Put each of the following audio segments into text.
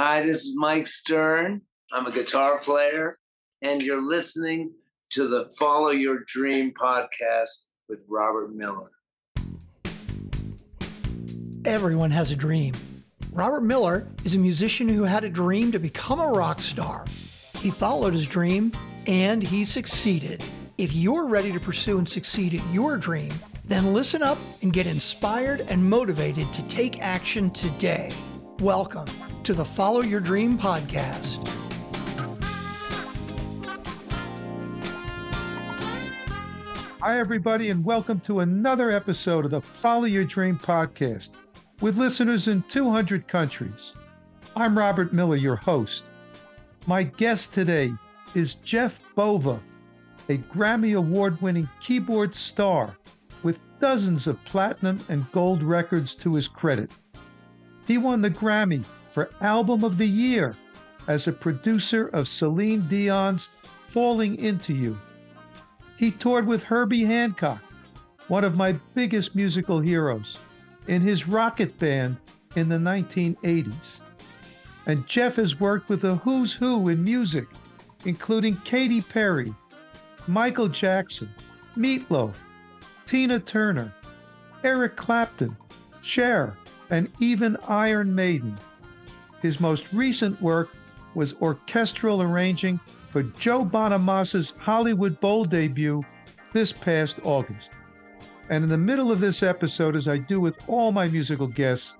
Hi, this is Mike Stern. I'm a guitar player, and you're listening to the Follow Your Dream podcast with Robert Miller. Everyone has a dream. Robert Miller is a musician who had a dream to become a rock star. He followed his dream and he succeeded. If you're ready to pursue and succeed at your dream, then listen up and get inspired and motivated to take action today. Welcome to the Follow Your Dream podcast. Hi, everybody, and welcome to another episode of the Follow Your Dream podcast with listeners in 200 countries. I'm Robert Miller, your host. My guest today is Jeff Bova, a Grammy Award winning keyboard star with dozens of platinum and gold records to his credit. He won the Grammy for Album of the Year as a producer of Celine Dion's Falling Into You. He toured with Herbie Hancock, one of my biggest musical heroes, in his Rockit band in the 1980s. And Jeff has worked with a who's who in music, including Katy Perry, Michael Jackson, Meatloaf, Tina Turner, Eric Clapton, Cher, and even Iron Maiden. His most recent work was orchestral arranging for Joe Bonamassa's Hollywood Bowl debut this past August. And in the middle of this episode, as I do with all my musical guests,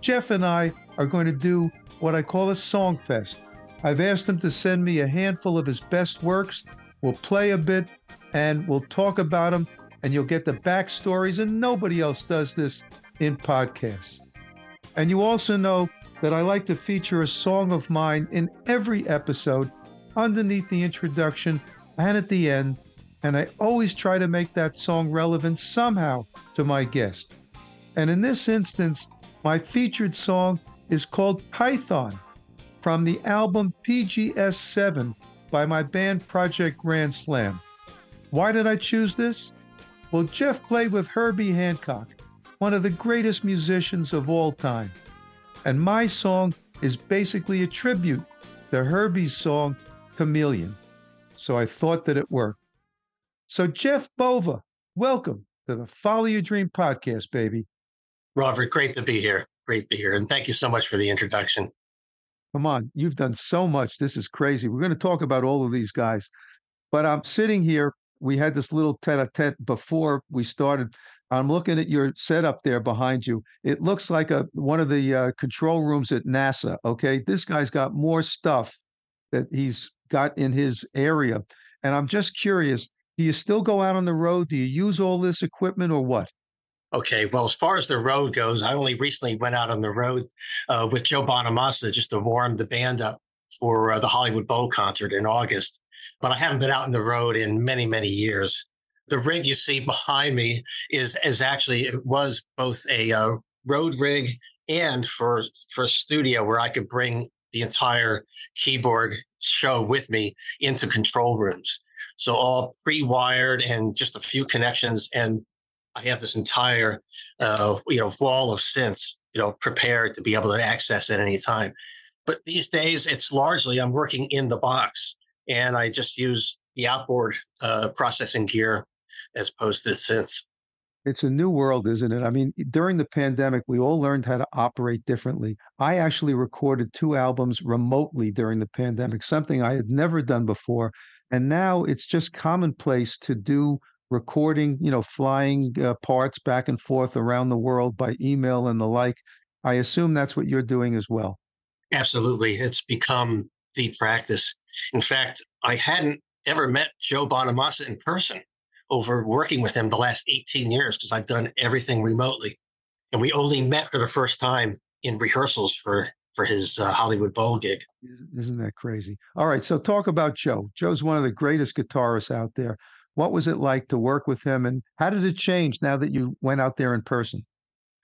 Jeff and I are going to do what I call a song fest. I've asked him to send me a handful of his best works. We'll play a bit and we'll talk about them, and you'll get the backstories. And nobody else does this in podcasts. And you also know that I like to feature a song of mine in every episode underneath the introduction and at the end, and I always try to make that song relevant somehow to my guest. And in this instance, my featured song is called Python from the album PGS 7 by my band Project Grand Slam. Why did I choose this? Well, Jeff played with Herbie Hancock, one of the greatest musicians of all time. And my song is basically a tribute to Herbie's song Chameleon. So I thought that it worked. So, Jeff Bova, welcome to the Follow Your Dream podcast, baby. Robert, great to be here. Great to be here. And thank you so much for the introduction. Come on, you've done so much. This is crazy. We're going to talk about all of these guys. But I'm sitting here. We had this little tete a tete before we started. I'm looking at your setup there behind you. It looks like a one of the uh, control rooms at NASA. Okay, this guy's got more stuff that he's got in his area, and I'm just curious. Do you still go out on the road? Do you use all this equipment or what? Okay, well, as far as the road goes, I only recently went out on the road uh, with Joe Bonamassa just to warm the band up for uh, the Hollywood Bowl concert in August. But I haven't been out on the road in many, many years the rig you see behind me is is actually it was both a uh, road rig and for for a studio where I could bring the entire keyboard show with me into control rooms. So all pre-wired and just a few connections, and I have this entire uh, you know wall of synths you know prepared to be able to access at any time. But these days, it's largely I'm working in the box, and I just use the outboard uh, processing gear as opposed to synths. It's a new world, isn't it? I mean, during the pandemic, we all learned how to operate differently. I actually recorded two albums remotely during the pandemic, something I had never done before. And now it's just commonplace to do recording, you know, flying uh, parts back and forth around the world by email and the like. I assume that's what you're doing as well. Absolutely. It's become the practice. In fact, I hadn't ever met Joe Bonamassa in person over working with him the last 18 years because I've done everything remotely. And we only met for the first time in rehearsals for for his uh, Hollywood Bowl gig. Isn't that crazy? All right, so talk about Joe. Joe's one of the greatest guitarists out there. What was it like to work with him, and how did it change now that you went out there in person?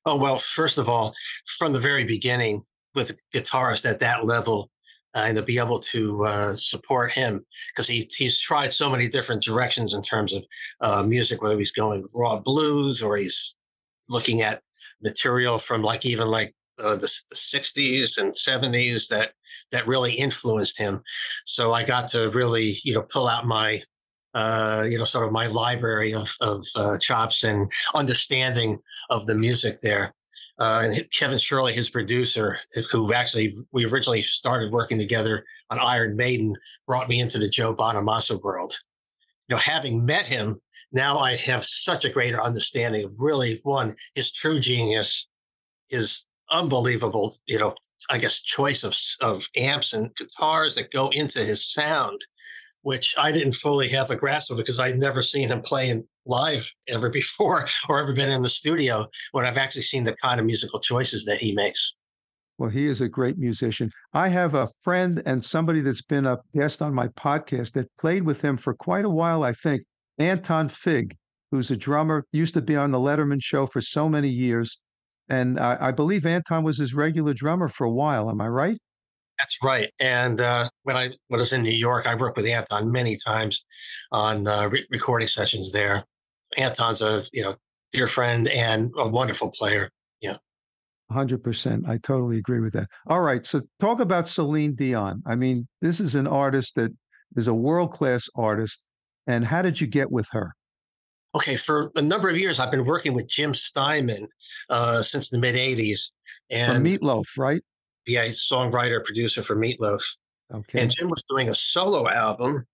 Oh well, first of all, from the very beginning, with a guitarist at that level, and to be able to uh, support him because he he's tried so many different directions in terms of uh, music, whether he's going raw blues or he's looking at material from like even like uh, the, the 60s and 70s that that really influenced him. So I got to really, you know, pull out my, uh, you know, sort of my library of, of uh, chops and understanding of the music there. Uh, and Kevin Shirley, his producer, who actually we originally started working together on Iron Maiden, brought me into the Joe Bonamassa world. You know, having met him, now I have such a greater understanding of really one his true genius, his unbelievable, you know, I guess choice of of amps and guitars that go into his sound, which I didn't fully have a grasp of because I'd never seen him playing live ever before or ever been in the studio when I've actually seen the kind of musical choices that he makes. Well, he is a great musician. I have a friend and somebody that's been a guest on my podcast that played with him for quite a while, I think, Anton Fig, who's a drummer, used to be on the Letterman show for so many years. And I, I believe Anton was his regular drummer for a while. Am I right? That's right. And uh, when I when I was in New York, I worked with Anton many times on uh, re- recording sessions there. Anton's a you know dear friend and a wonderful player. Yeah. 100%. I totally agree with that. All right. So, talk about Celine Dion. I mean, this is an artist that is a world class artist. And how did you get with her? Okay, for a number of years, I've been working with Jim Steinman uh, since the mid '80s, and for Meatloaf, right? He's songwriter, producer for Meatloaf. Okay. And Jim was doing a solo album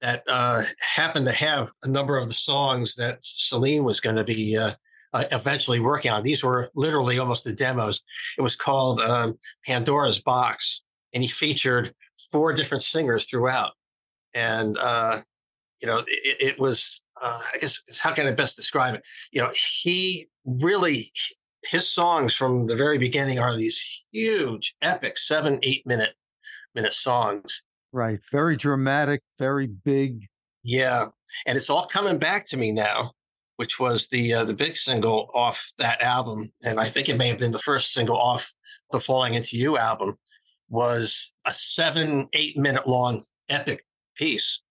that uh, happened to have a number of the songs that Celine was going to be uh, uh, eventually working on. These were literally almost the demos. It was called um, Pandora's Box, and he featured four different singers throughout. And uh, you know, it, it was uh, I guess how can I best describe it? You know, he really his songs from the very beginning are these huge, epic, seven, eight minute minute songs. Right. Very dramatic, very big. Yeah. And it's all coming back to me now, which was the uh, the big single off that album. And I think it may have been the first single off the Falling Into You album, was a seven, eight minute long epic piece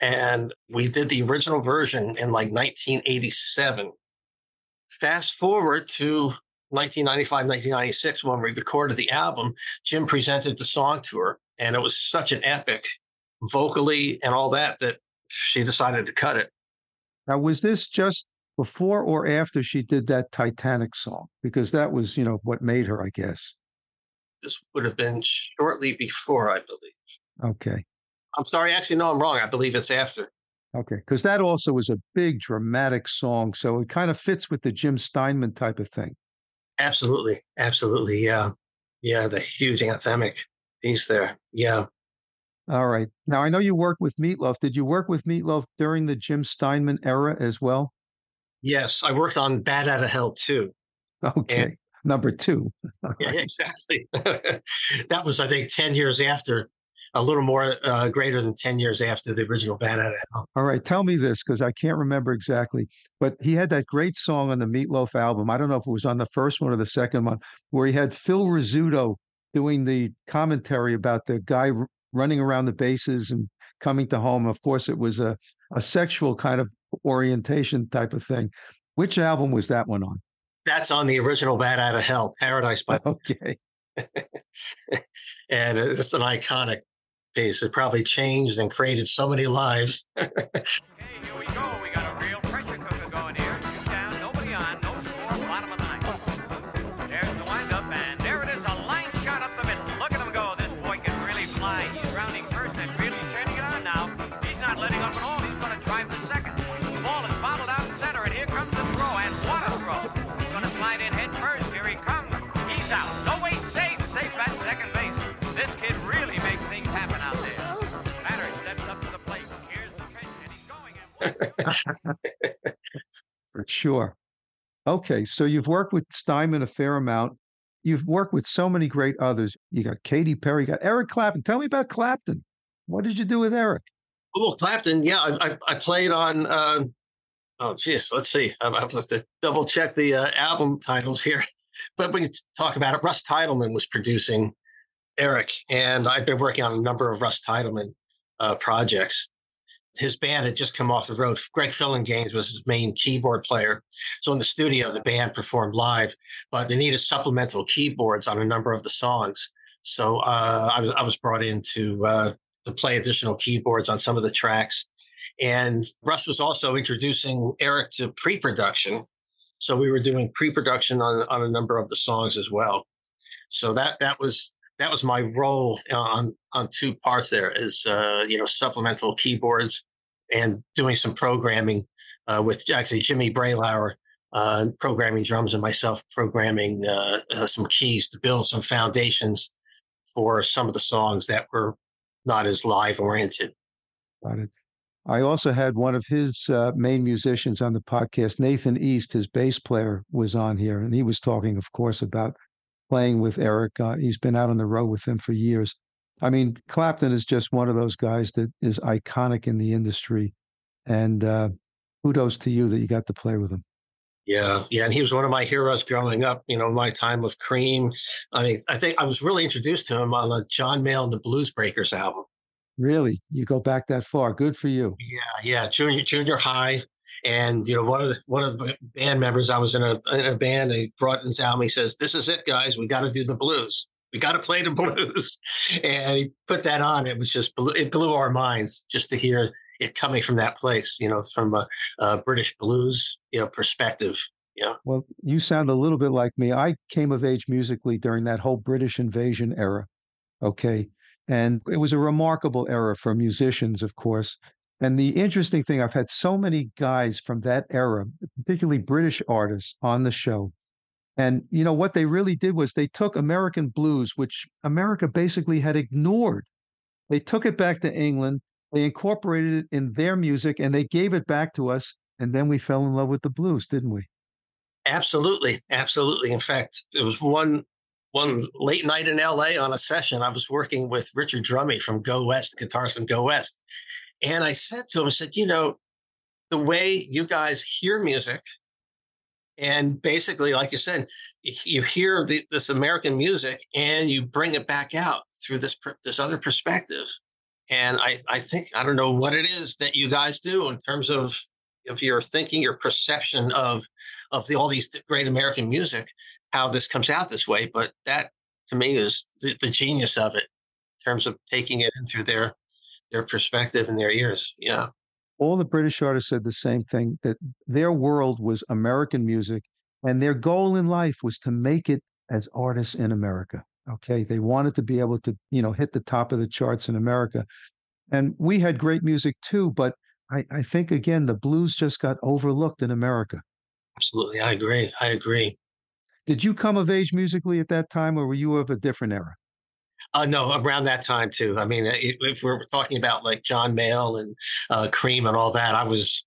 and we did the original version in like 1987. Fast forward to 1995, 1996, when we recorded the album, Jim presented the song to her, and it was such an epic, vocally and all that, that she decided to cut it. Now, was this just before or after she did that Titanic song? Because that was, you know, what made her, I guess. This would have been shortly before, I believe. Okay. I'm sorry. Actually, no, I'm wrong. I believe it's after. Okay, because that also was a big dramatic song, so it kind of fits with the Jim Steinman type of thing. Absolutely, absolutely, yeah, yeah, the huge anthemic piece there, yeah. All right. Now I know you worked with Meatloaf. Did you work with Meatloaf during the Jim Steinman era as well? Yes, I worked on Bat Out of Hell too. Okay, and, number two. yeah, exactly. that was, I think, ten years after a little more uh, greater than 10 years after the original Bat Out of Hell. All right, tell me this because I can't remember exactly, but he had that great song on the Meatloaf album. I don't know if it was on the first one or the second one, where he had Phil Rizzuto doing the commentary about the guy r- running around the bases and coming to home. Of course, it was a, a sexual kind of orientation type of thing. Which album was that one on? That's on the original Bat Out of Hell, Paradise by. Okay. and it's an iconic piece. It probably changed and created so many lives. For sure. Okay, so you've worked with Steinman a fair amount. You've worked with so many great others. You got Katy Perry, you got Eric Clapton. Tell me about Clapton. What did you do with Eric? Oh, Clapton, yeah, I, I, I played on. Uh, oh, geez, let's see. I, I have to double check the uh, album titles here, but we can talk about it. Russ Titelman was producing Eric, and I've been working on a number of Russ Titelman uh, projects. His band had just come off the road. Greg Phillinganes was his main keyboard player. So in the studio, the band performed live, but they needed supplemental keyboards on a number of the songs. So uh, I was I was brought in to uh, to play additional keyboards on some of the tracks. And Russ was also introducing Eric to pre-production. So we were doing pre-production on, on a number of the songs as well. So that that was that was my role on on two parts there is uh, you know supplemental keyboards and doing some programming uh, with actually Jimmy Bralower uh, programming drums and myself programming uh, uh, some keys to build some foundations for some of the songs that were not as live oriented. Got it. I also had one of his uh, main musicians on the podcast, Nathan East, his bass player, was on here, and he was talking, of course, about playing with Eric. Uh, he's been out on the road with him for years. I mean, Clapton is just one of those guys that is iconic in the industry, and uh, kudos to you that you got to play with him. Yeah, yeah, and he was one of my heroes growing up. You know, my time with Cream. I mean, I think I was really introduced to him on the John Mayall and the Blues Breakers album. Really, you go back that far? Good for you. Yeah, yeah, junior junior high, and you know, one of the one of the band members, I was in a in a band. They brought this album. He says, "This is it, guys. We got to do the blues. We got to play the blues." And he put that on. It was just it blew our minds just to hear it coming from that place. You know, from a, a British blues you know perspective. Yeah. Well, you sound a little bit like me. I came of age musically during that whole British invasion era. Okay. And it was a remarkable era for musicians, of course. And the interesting thing, I've had so many guys from that era, particularly British artists, on the show. And, you know, what they really did was they took American blues, which America basically had ignored. They took it back to England, they incorporated it in their music, and they gave it back to us. And then we fell in love with the blues, didn't we? Absolutely. Absolutely. In fact, it was one one late night in LA on a session. I was working with Richard Drummie from Go West, guitarist from Go West. And I said to him, I said, you know, the way you guys hear music, and basically, like you said, you hear the, this American music and you bring it back out through this this other perspective. And I, I think I don't know what it is that you guys do in terms of of your thinking, your perception of of the, all these great American music, how this comes out this way. But that to me is the, the genius of it in terms of taking it in through their their perspective and their ears. Yeah. All the British artists said the same thing that their world was American music and their goal in life was to make it as artists in America. Okay. They wanted to be able to, you know, hit the top of the charts in America. And we had great music too, but I, I think again the blues just got overlooked in America. Absolutely. I agree. I agree. Did you come of age musically at that time or were you of a different era? Uh, no, around that time too. I mean, if we're talking about like John Mayall and uh, Cream and all that, I was,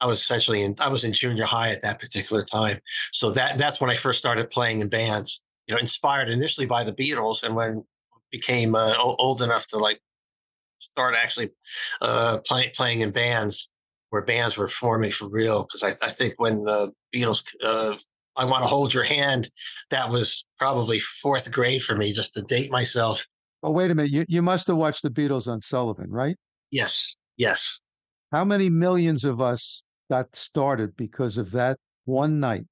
I was essentially in, I was in junior high at that particular time. So that that's when I first started playing in bands. You know, inspired initially by the Beatles, and when became uh, old enough to like start actually uh, play, playing in bands where bands were forming for real. Because I, I, think when the Beatles uh, I want to hold your hand. That was probably fourth grade for me, just to date myself. Oh, wait a minute. You, you must have watched the Beatles on Sullivan, right? Yes. Yes. How many millions of us got started because of that one night?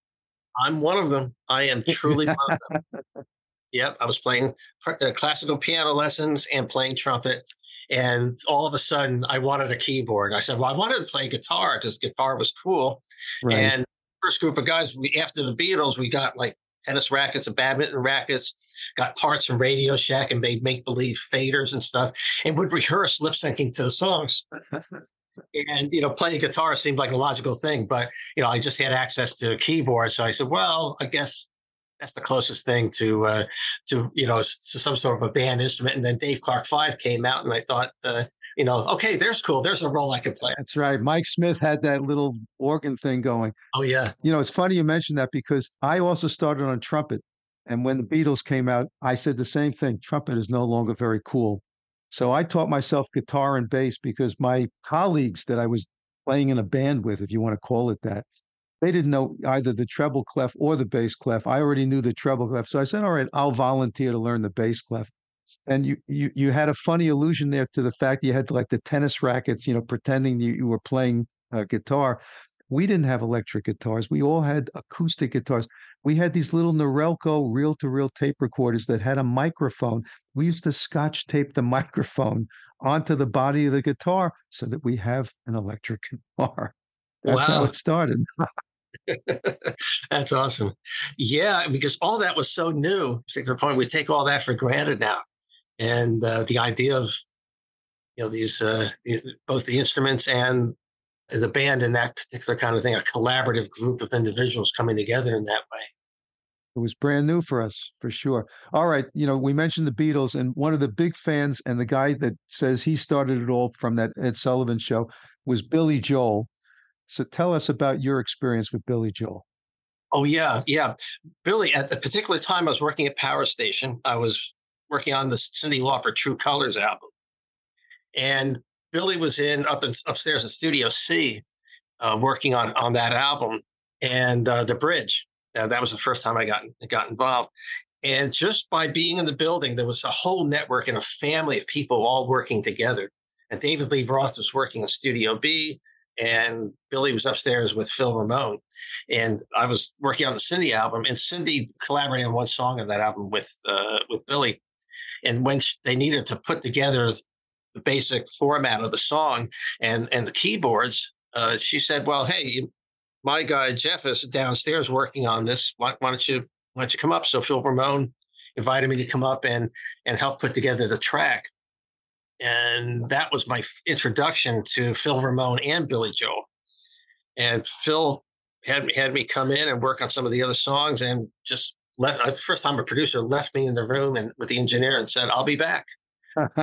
I'm one of them. I am truly one of them. Yep. I was playing uh, classical piano lessons and playing trumpet. And all of a sudden, I wanted a keyboard. I said, Well, I wanted to play guitar because guitar was cool. Right. And first group of guys, we after the Beatles, we got like tennis rackets and badminton rackets, got parts from Radio Shack and made make believe faders and stuff, and would rehearse lip syncing to the songs. and you know, playing guitar seemed like a logical thing, but you know, I just had access to a keyboard, so I said, well, I guess that's the closest thing to uh, to you know to some sort of a band instrument. And then Dave Clark Five came out, and I thought, uh, you know, okay, there's cool. There's a role I could play. That's right. Mike Smith had that little organ thing going. Oh yeah. You know, it's funny you mentioned that because I also started on trumpet. And when the Beatles came out, I said the same thing. Trumpet is no longer very cool. So I taught myself guitar and bass because my colleagues that I was playing in a band with, if you want to call it that, they didn't know either the treble clef or the bass clef. I already knew the treble clef. So I said, all right, I'll volunteer to learn the bass clef. And you, you you had a funny allusion there to the fact you had like the tennis rackets, you know, pretending you, you were playing uh, guitar. We didn't have electric guitars. We all had acoustic guitars. We had these little Norelco reel to reel tape recorders that had a microphone. We used to scotch tape the microphone onto the body of the guitar so that we have an electric guitar. That's wow. how it started. That's awesome. Yeah, because all that was so new. I think the point we take all that for granted now, and uh, the idea of you know these uh, both the instruments and the band and that particular kind of thing, a collaborative group of individuals coming together in that way. It was brand new for us, for sure. All right, you know, we mentioned the Beatles, and one of the big fans and the guy that says he started it all from that Ed Sullivan show was Billy Joel. So tell us about your experience with Billy Joel. Oh yeah, yeah. Billy, at the particular time I was working at Power Station, I was working on the Cyndi Lauper True Colors album. And Billy was in up in, upstairs in Studio C, uh, working on on that album and uh, the bridge. Uh, that was the first time I got got involved. And just by being in the building, there was a whole network and a family of people all working together. And David Lee Roth was working in Studio B, and Billy was upstairs with Phil Ramone. And I was working on the Cyndi album, and Cyndi collaborated on one song on that album with uh, with Billy. And when they needed to put together the basic format of the song and and the keyboards, uh, she said, "Well, hey, my guy Jeff is downstairs working on this. Why, why, don't you why don't you come up?" So Phil Ramone invited me to come up and and help put together the track, and that was my introduction to Phil Ramone and Billy Joel. And Phil had had me come in and work on some of the other songs, and just left. Uh, first time a producer left me in the room and with the engineer and said, "I'll be back."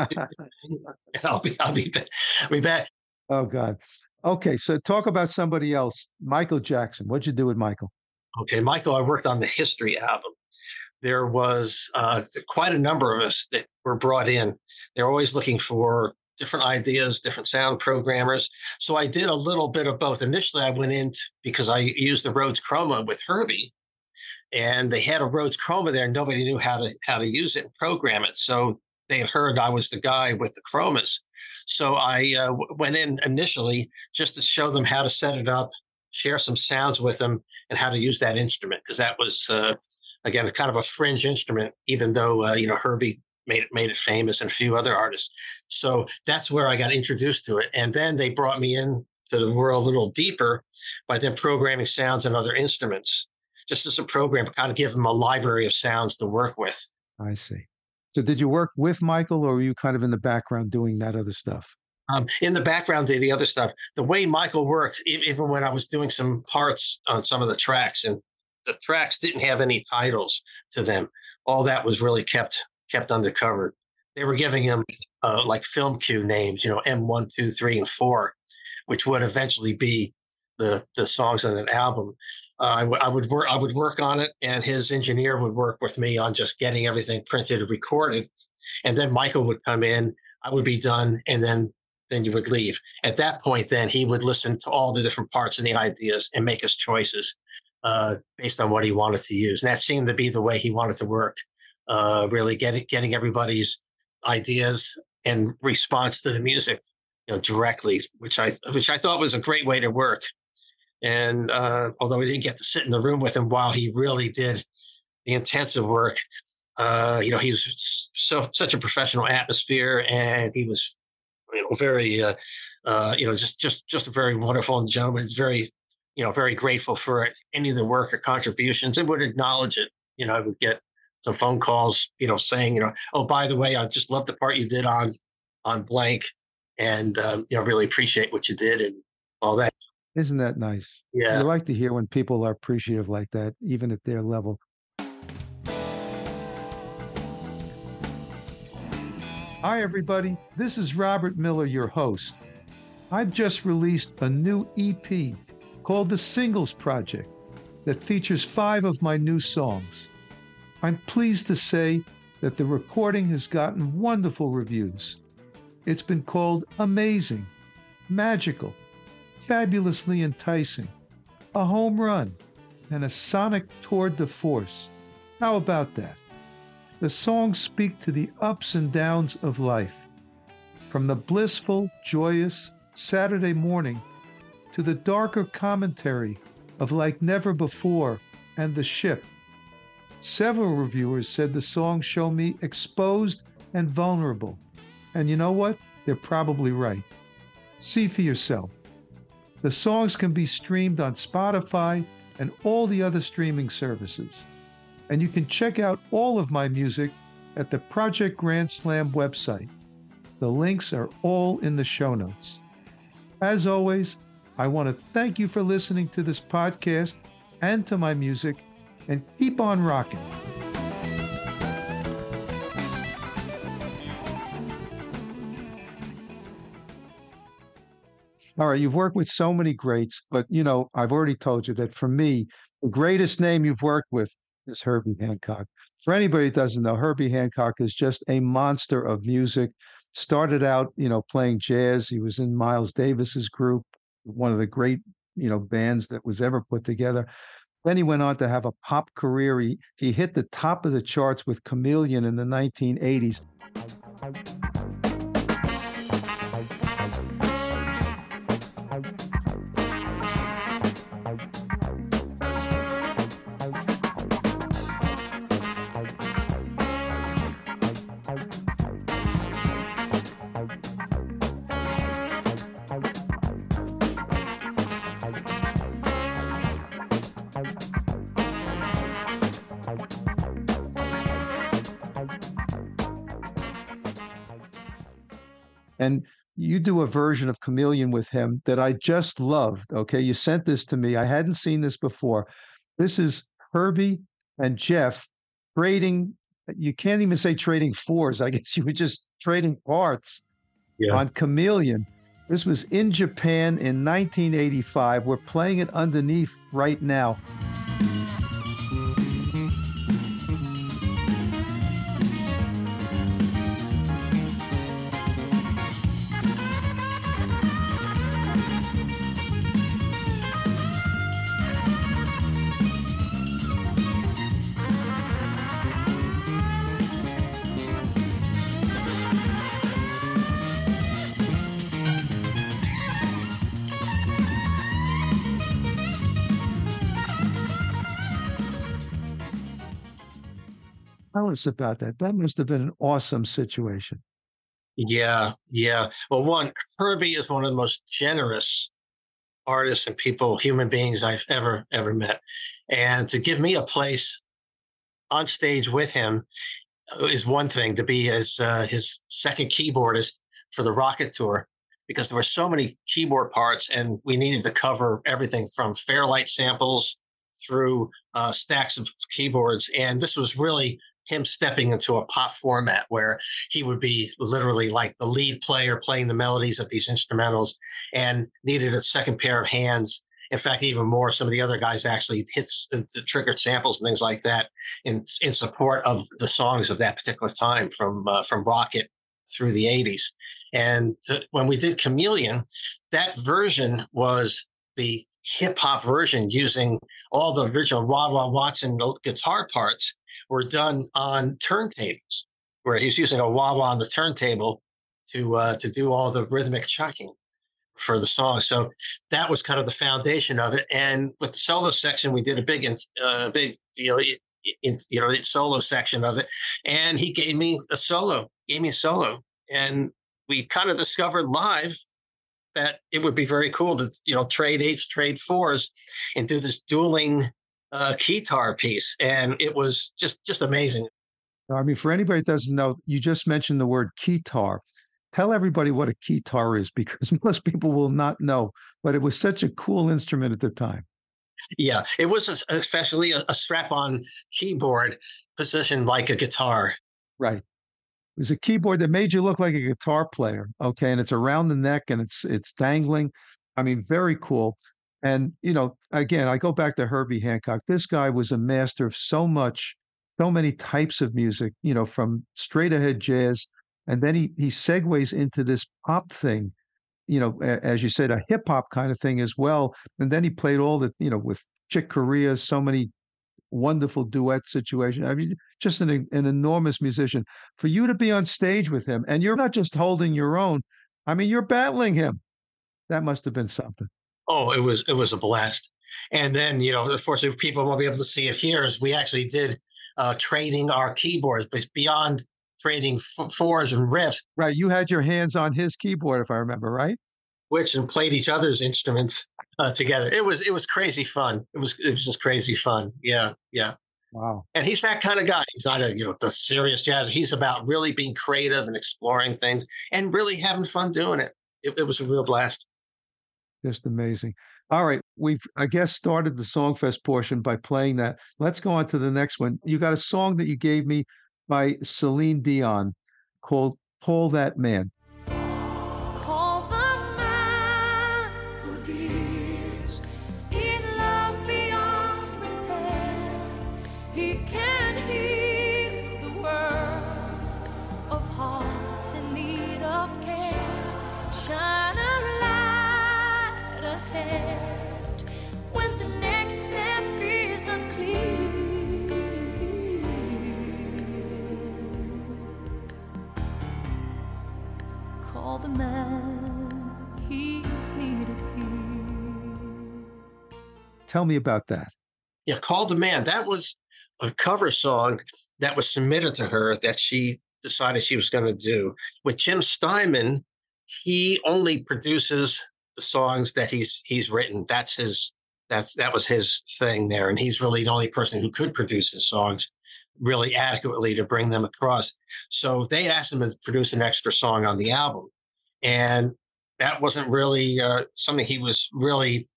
I'll be I'll be back. I'll be back. Oh God. Okay, so talk about somebody else. Michael Jackson. What'd you do with Michael? Okay, Michael, I worked on the history album. There was uh, quite a number of us that were brought in. They're always looking for different ideas, different sound programmers. So I did a little bit of both. Initially, I went in because I used the Rhodes Chroma with Herbie, and they had a Rhodes Chroma there. And nobody knew how to how to use it and program it. So they had heard I was the guy with the chromas. So I uh, went in initially just to show them how to set it up, share some sounds with them, and how to use that instrument because that was uh, again kind of a fringe instrument, even though uh, you know Herbie made it made it famous and a few other artists. So that's where I got introduced to it, and then they brought me in to the world a little deeper by them programming sounds and other instruments, just as a program, kind of give them a library of sounds to work with. I see. So did you work with Michael or were you kind of in the background doing that other stuff? Um, in the background, did the other stuff. The way Michael worked, even when I was doing some parts on some of the tracks, and the tracks didn't have any titles to them, all that was really kept kept undercover. They were giving him uh, like film cue names, you know, M one, two, three, and four, which would eventually be the the songs on an album. I, w- I would work I would work on it, and his engineer would work with me on just getting everything printed and recorded, and then Michael would come in. I would be done, and then then you would leave. At that point, then he would listen to all the different parts and the ideas and make his choices uh, based on what he wanted to use. And that seemed to be the way he wanted to work. Uh, really getting getting everybody's ideas and response to the music, you know, directly, which I which I thought was a great way to work. And uh, although we didn't get to sit in the room with him while he really did the intensive work, uh, you know, he was so such a professional atmosphere, and he was, you know, very, uh, uh, you know, just just just a very wonderful gentleman. He's very, you know, very grateful for any of the work or contributions, and would acknowledge it. You know, I would get some phone calls, you know, saying, you know, oh, by the way, I just love the part you did on on blank, and um, you know, really appreciate what you did and all that. Isn't that nice? Yeah. You like to hear when people are appreciative like that, even at their level. Hi, everybody. This is Robert Miller, your host. I've just released a new EP called The Singles Project that features five of my new songs. I'm pleased to say that the recording has gotten wonderful reviews. It's been called amazing, magical, fabulously enticing, a home run, and a sonic tour de force. How about that? The songs speak to the ups and downs of life, from the blissful, joyous Saturday morning to the darker commentary of Like Never Before and The Ship. Several reviewers said the songs show me exposed and vulnerable. And you know what? They're probably right. See for yourself. The songs can be streamed on Spotify and all the other streaming services. And you can check out all of my music at the Project Grand Slam website. The links are all in the show notes. As always, I want to thank you for listening to this podcast and to my music, and keep on rocking. All right, you've worked with so many greats, but you know, I've already told you that for me, the greatest name you've worked with is Herbie Hancock. For anybody that doesn't know, Herbie Hancock is just a monster of music. Started out, you know, playing jazz. He was in Miles Davis's group, one of the great, you know, bands that was ever put together. Then he went on to have a pop career. He, he hit the top of the charts with Chameleon in the 1980s. You do a version of Chameleon with him that I just loved. Okay, you sent this to me. I hadn't seen this before. This is Herbie and Jeff trading. You can't even say trading fours. I guess you were just trading parts yeah. on Chameleon. This was in Japan in 1985. We're playing it underneath right now. Tell us about that. That must have been an awesome situation. Yeah, yeah. Well, one, Herbie is one of the most generous artists and people, human beings I've ever, ever met. And to give me a place on stage with him is one thing to be as uh, his second keyboardist for the Rockit Tour because there were so many keyboard parts and we needed to cover everything from Fairlight samples through uh, stacks of keyboards. And this was really him stepping into a pop format where he would be literally like the lead player playing the melodies of these instrumentals and needed a second pair of hands. In fact, even more, some of the other guys actually hits the triggered samples and things like that in in support of the songs of that particular time from uh, from Rockit through the 80s. And to, when we did Chameleon, that version was the hip hop version using all the original Wah Wah Watson guitar parts were done on turntables, where he's using a wah wah on the turntable to uh, to do all the rhythmic chucking for the song. So that was kind of the foundation of it. And with the solo section, we did a big, uh, big, you know, in, you know, solo section of it. And he gave me a solo, gave me a solo, and we kind of discovered live that it would be very cool to you know trade eights, trade fours, and do this dueling uh, guitar piece, and it was just just amazing. I mean, for anybody that doesn't know, you just mentioned the word keytar. Tell everybody what a keytar is, because most people will not know. But it was such a cool instrument at the time. Yeah, it was especially a, a strap-on keyboard positioned like a guitar. Right. It was a keyboard that made you look like a guitar player. Okay, and it's around the neck and it's it's dangling. I mean, very cool. And, you know, again, I go back to Herbie Hancock. This guy was a master of so much, so many types of music, you know, from straight ahead jazz. And then he, he segues into this pop thing, you know, as you said, a hip hop kind of thing as well. And then he played all the, you know, with Chick Corea, so many wonderful duet situation. I mean, just an, an enormous musician. For you to be on stage with him, and you're not just holding your own, I mean, you're battling him. That must have been something. Oh, it was it was a blast. And then, you know, unfortunately, people won't be able to see it here. Is we actually did uh, trading our keyboards, but beyond trading f- fours and riffs. Right. You had your hands on his keyboard, if I remember right. Which and played each other's instruments uh, together. It was it was crazy fun. It was it was just crazy fun. Yeah, yeah. Wow. And he's that kind of guy. He's not a you know the serious jazz. He's about really being creative and exploring things and really having fun doing it. It, it was a real blast. Just amazing. All right, we've I guess started the Songfest portion by playing that. Let's go on to the next one. You got a song that you gave me by Celine Dion called "Call That Man." Tell me about that. Yeah, Call the Man. That was a cover song that was submitted to her that she decided she was going to do. With Jim Steinman, he only produces the songs that he's he's written. That's his that's that was his thing there. And he's really the only person who could produce his songs really adequately to bring them across. So they asked him to produce an extra song on the album. And that wasn't really uh, something he was really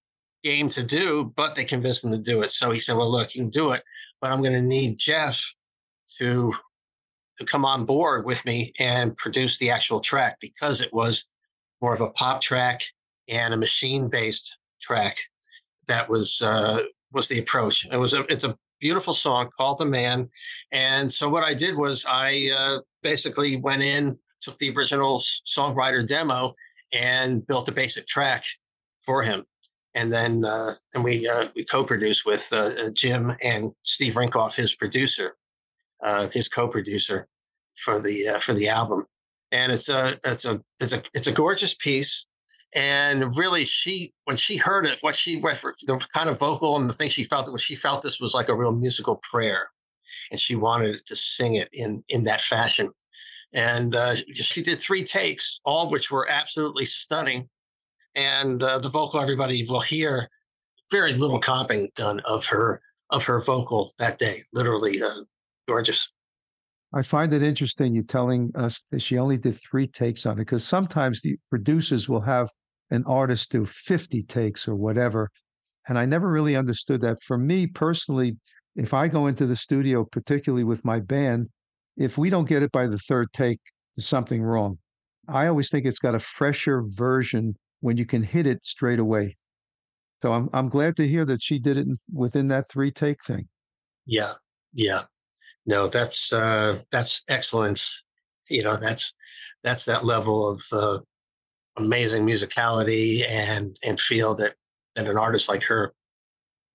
game to do, but they convinced him to do it. So he said, "Well, look, you can do it, but I'm going to need Jeff to to come on board with me and produce the actual track because it was more of a pop track and a machine based track. That was uh, was the approach. It was a it's a beautiful song called "The Man," and so what I did was I uh, basically went in, took the original songwriter demo, and built a basic track for him and then uh, and we uh, we co-produced with uh, uh Jim and Steve Rinkoff, his producer, uh, his co-producer for the uh, for the album. And it's a it's a it's a it's a gorgeous piece. And really, she when she heard it, what she the kind of vocal and the thing she felt, what she felt this was like a real musical prayer, and she wanted to sing it in in that fashion. And she did three takes, all which were absolutely stunning. And uh, the vocal everybody will hear very little comping done of her of her vocal that day literally uh, gorgeous. I find it interesting you telling us that she only did three takes on it because sometimes the producers will have an artist do 50 takes or whatever and i never really understood that. For me personally if i go into the studio particularly with my band if we don't get it by the third take there's something wrong i always think it's got a fresher version when you can hit it straight away. So I'm I'm glad to hear that she did it within that three take thing. Yeah, yeah, no, that's uh, that's excellence. You know, that's that's that level of uh, amazing musicality and and feel that that an artist like her.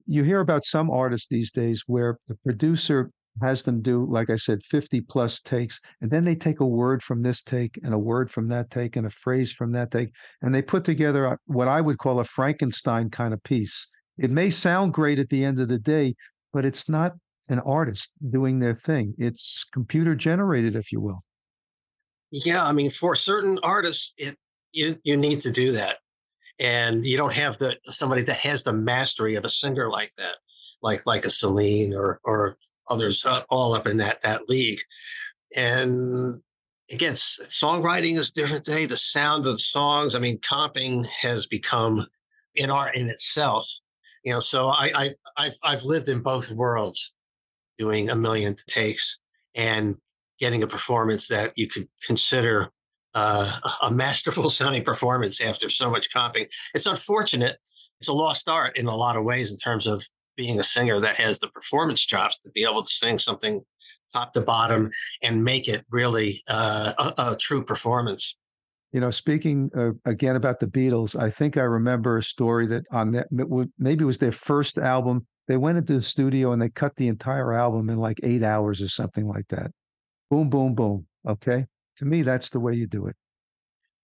You hear about some artists these days where the producer has them do, like I said, 50 plus takes. And then they take a word from this take and a word from that take and a phrase from that take. And they put together what I would call a Frankenstein kind of piece. It may sound great at the end of the day, but it's not an artist doing their thing. It's computer generated, if you will. Yeah. I mean, for certain artists, it, you, you need to do that. And you don't have the somebody that has the mastery of a singer like that like like a Celine or or others all up in that that league. And again, songwriting is different today. The sound of the songs, I mean, comping has become an art in itself. You know, so I, I I've I've lived in both worlds, doing a million takes and getting a performance that you could consider uh, a masterful sounding performance after so much comping. It's unfortunate. It's a lost art in a lot of ways in terms of being a singer that has the performance chops to be able to sing something top to bottom and make it really uh, a, a, true performance. You know, speaking uh, again about the Beatles, I think I remember a story that on that maybe it was their first album, They went into the studio and they cut the entire album in like eight hours or something like that. Boom, boom, boom. Okay. To me, that's the way you do it.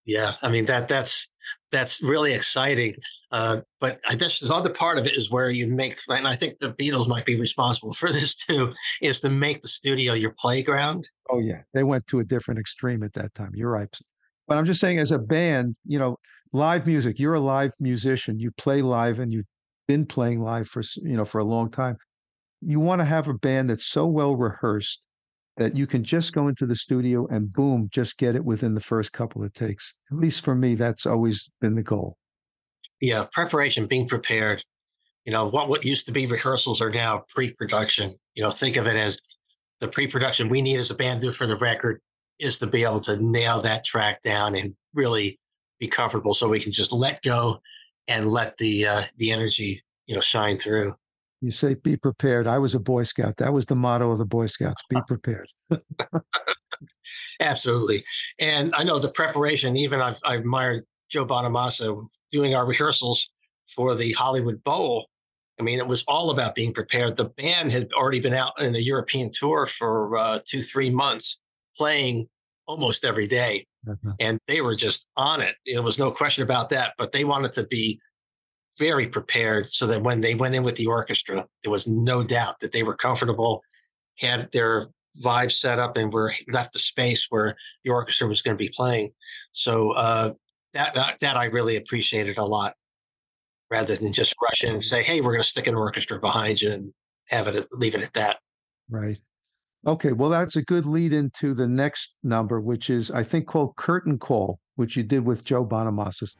Yeah, I mean that that's that's really exciting. Uh, but I guess the other part of it is where you make, and I think the Beatles might be responsible for this too, is to make the studio your playground. Oh yeah, they went to a different extreme at that time. You're right. But I'm just saying, as a band, you know, live music. You're a live musician. You play live, and you've been playing live for you know for a long time. You want to have a band that's so well rehearsed that you can just go into the studio and boom, just get it within the first couple of takes. At least for me, that's always been the goal. Yeah, preparation, being prepared. You know, what what used to be rehearsals are now pre-production. You know, think of it as the pre-production we need as a band do for the record is to be able to nail that track down and really be comfortable so we can just let go and let the uh, the energy, you know, shine through. You say be prepared. I was a Boy Scout. That was the motto of the Boy Scouts be prepared. Absolutely. And I know the preparation, even I've, I've admired Joe Bonamassa doing our rehearsals for the Hollywood Bowl. I mean, it was all about being prepared. The band had already been out in a European tour for uh, two, three months, playing almost every day. Mm-hmm. And they were just on it. There was no question about that. But they wanted to be very prepared so that when they went in with the orchestra, there was no doubt that they were comfortable, had their vibe set up, and were left the space where the orchestra was going to be playing. So uh, that, that that I really appreciated a lot, rather than just rush in and say, "Hey, we're going to stick an orchestra behind you and have it leave it at that." Right. Okay. Well, that's a good lead into the next number, which is I think called Curtain Call, which you did with Joe Bonamassa.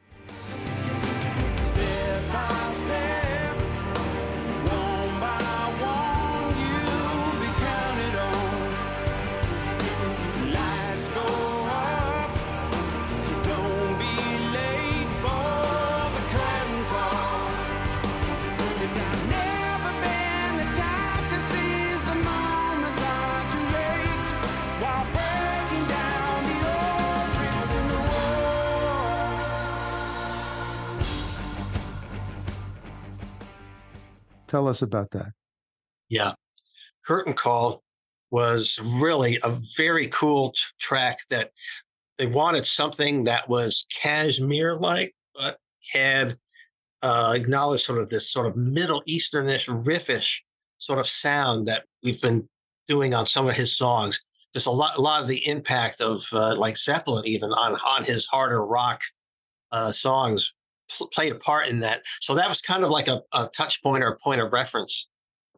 Tell us about that. Yeah. Curtain Call was really a very cool t- track that they wanted something that was Kashmir like, but had uh, acknowledged sort of this sort of Middle Easternish, riffish sort of sound that we've been doing on some of his songs. There's a lot, a lot of the impact of uh, like Zeppelin even on on his harder rock uh, songs pl- played a part in that. So that was kind of like a, a, touch point or a point of reference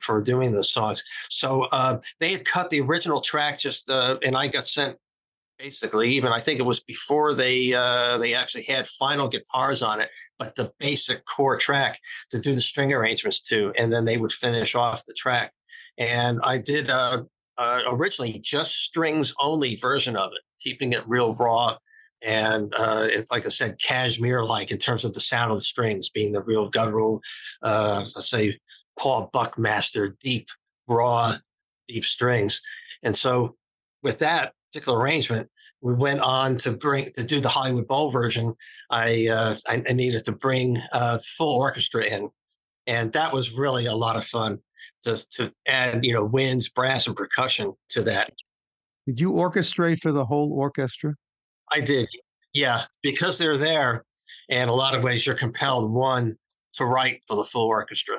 for doing those songs. So uh, they had cut the original track just, uh, and I got sent basically even I think it was before they uh, they actually had final guitars on it, but the basic core track to do the string arrangements to, and then they would finish off the track. And I did uh, uh, originally just strings only version of it, keeping it real raw and uh, it, like I said, Kashmir-like in terms of the sound of the strings being the real guttural, uh, let's say Paul Buckmaster, deep, raw, deep strings. And so with that particular arrangement, we went on to bring to do the Hollywood Bowl version. I uh, I, I, needed to bring a full orchestra in, and that was really a lot of fun to to add you know winds, brass, and percussion to that. Did you orchestrate for the whole orchestra? I did. Yeah, because they're there, and a lot of ways you're compelled one to write for the full orchestra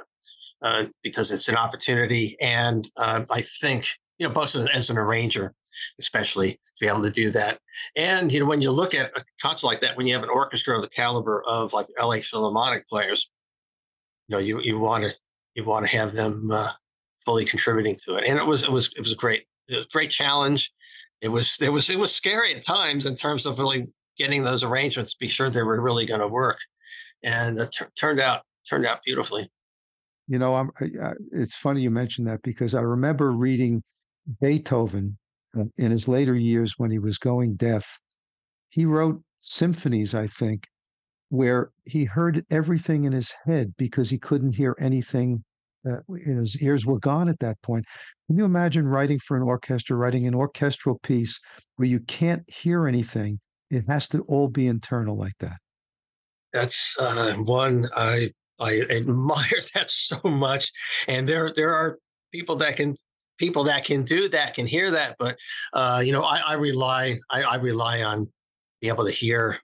uh, because it's an opportunity, and uh, I think you know both as an arranger, especially to be able to do that. And you know when you look at a concert like that, when you have an orchestra of the caliber of like LA Philharmonic players, you know you you want to you want to have them uh, fully contributing to it, and it was it was it was a great a great challenge it was it was it was scary at times in terms of really getting those arrangements to be sure they were really going to work. And it t- turned out turned out beautifully. You know I'm, I, it's funny you mentioned that because i remember reading beethoven uh, in his later years when he was going deaf. He wrote symphonies i think where he heard everything in his head because he couldn't hear anything uh, his ears were gone at that point. Can you imagine writing for an orchestra, writing an orchestral piece where you can't hear anything? It has to all be internal like that. That's uh, one I I admire that so much. And there there are people that can people that can do that can hear that. But uh, you know, I, I rely I, I, rely on being able to hear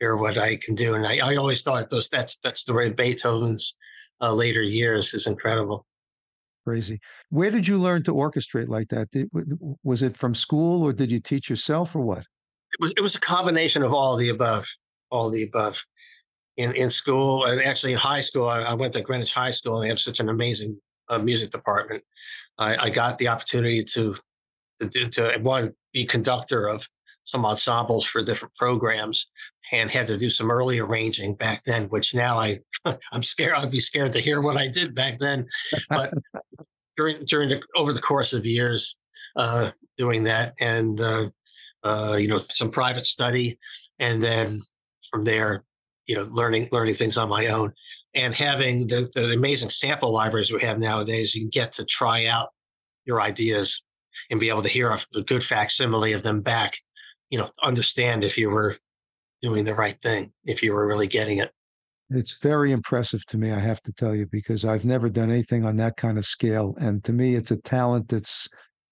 hear what I can do. And I, I always thought those that's that's the way Beethoven's uh, later years is incredible. Crazy. Where did you learn to orchestrate like that? Did, was it from school or did you teach yourself or what? It was it was a combination of all the above. All the above in, in school and actually in high school, I, I, went to Greenwich High School and they have such an amazing uh, music department. I, I, got the opportunity to, to do, to one, be conductor of some ensembles for different programs and had to do some early arranging back then, which now I, I'm scared. I'd be scared to hear what I did back then. But during, during the, over the course of years, uh, doing that and, uh, uh, you know, some private study. And then from there, you know, learning learning things on my own, and having the, the amazing sample libraries we have nowadays, you can get to try out your ideas and be able to hear a, a good facsimile of them back. You know, understand if you were doing the right thing, if you were really getting it. It's very impressive to me, I have to tell you, because I've never done anything on that kind of scale. And to me, it's a talent that's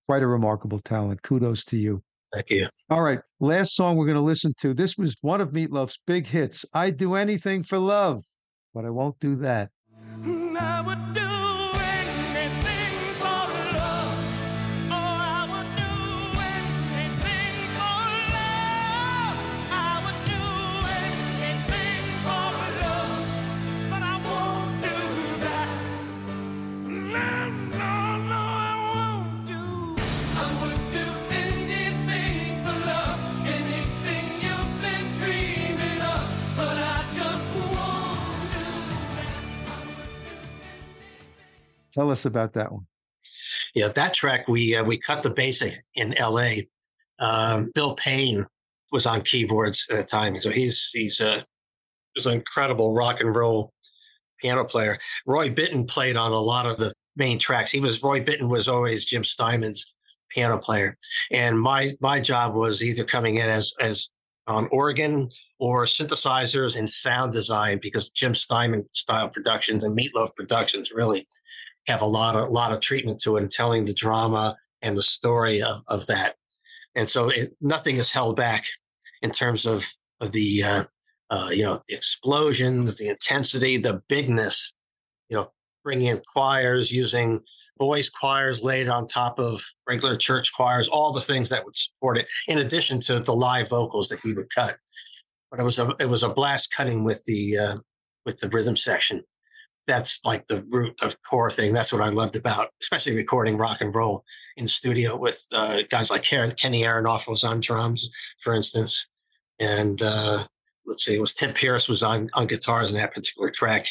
quite a remarkable talent. Kudos to you. Thank you. All right. Last song we're going to listen to. This was one of Meat Loaf's big hits. I'd do anything for love, but I won't do that. Tell us about that one. Yeah, that track we uh, we cut the basic in L.A. Um, Bill Payne was on keyboards at the time, so he's he's a he's an incredible rock and roll piano player. Roy Bittan played on a lot of the main tracks. He was Roy Bittan was always Jim Steinman's piano player, and my my job was either coming in as as on organ or synthesizers and sound design because Jim Steinman style productions and Meat Loaf productions really have a lot of lot of treatment to it and telling the drama and the story of, of that. And so it, nothing is held back in terms of, of the uh, uh, you know the explosions, the intensity, the bigness. You know, bringing in choirs, using boys choirs laid on top of regular church choirs, all the things that would support it, in addition to the live vocals that he would cut. But it was a it was a blast cutting with the uh, with the rhythm section that's like the root of core thing. That's what I loved about, especially recording rock and roll in studio with uh, guys like Karen, Kenny Aronoff was on drums, for instance, and uh, let's see, it was Tim Pierce was on on guitars in that particular track,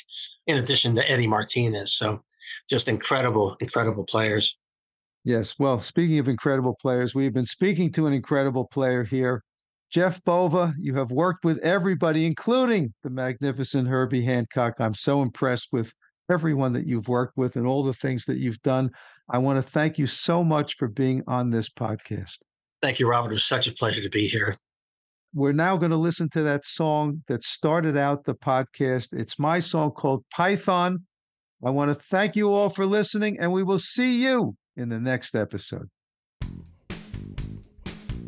in addition to Eddie Martinez. So, just incredible, incredible players. Yes. Well, speaking of incredible players, we've been speaking to an incredible player here Jeff Bova, you have worked with everybody, including the magnificent Herbie Hancock. I'm so impressed with everyone that you've worked with and all the things that you've done. I want to thank you so much for being on this podcast. Thank you, Robert. It was such a pleasure to be here. We're now going to listen to that song that started out the podcast. It's my song called Python. I want to thank you all for listening, and we will see you in the next episode.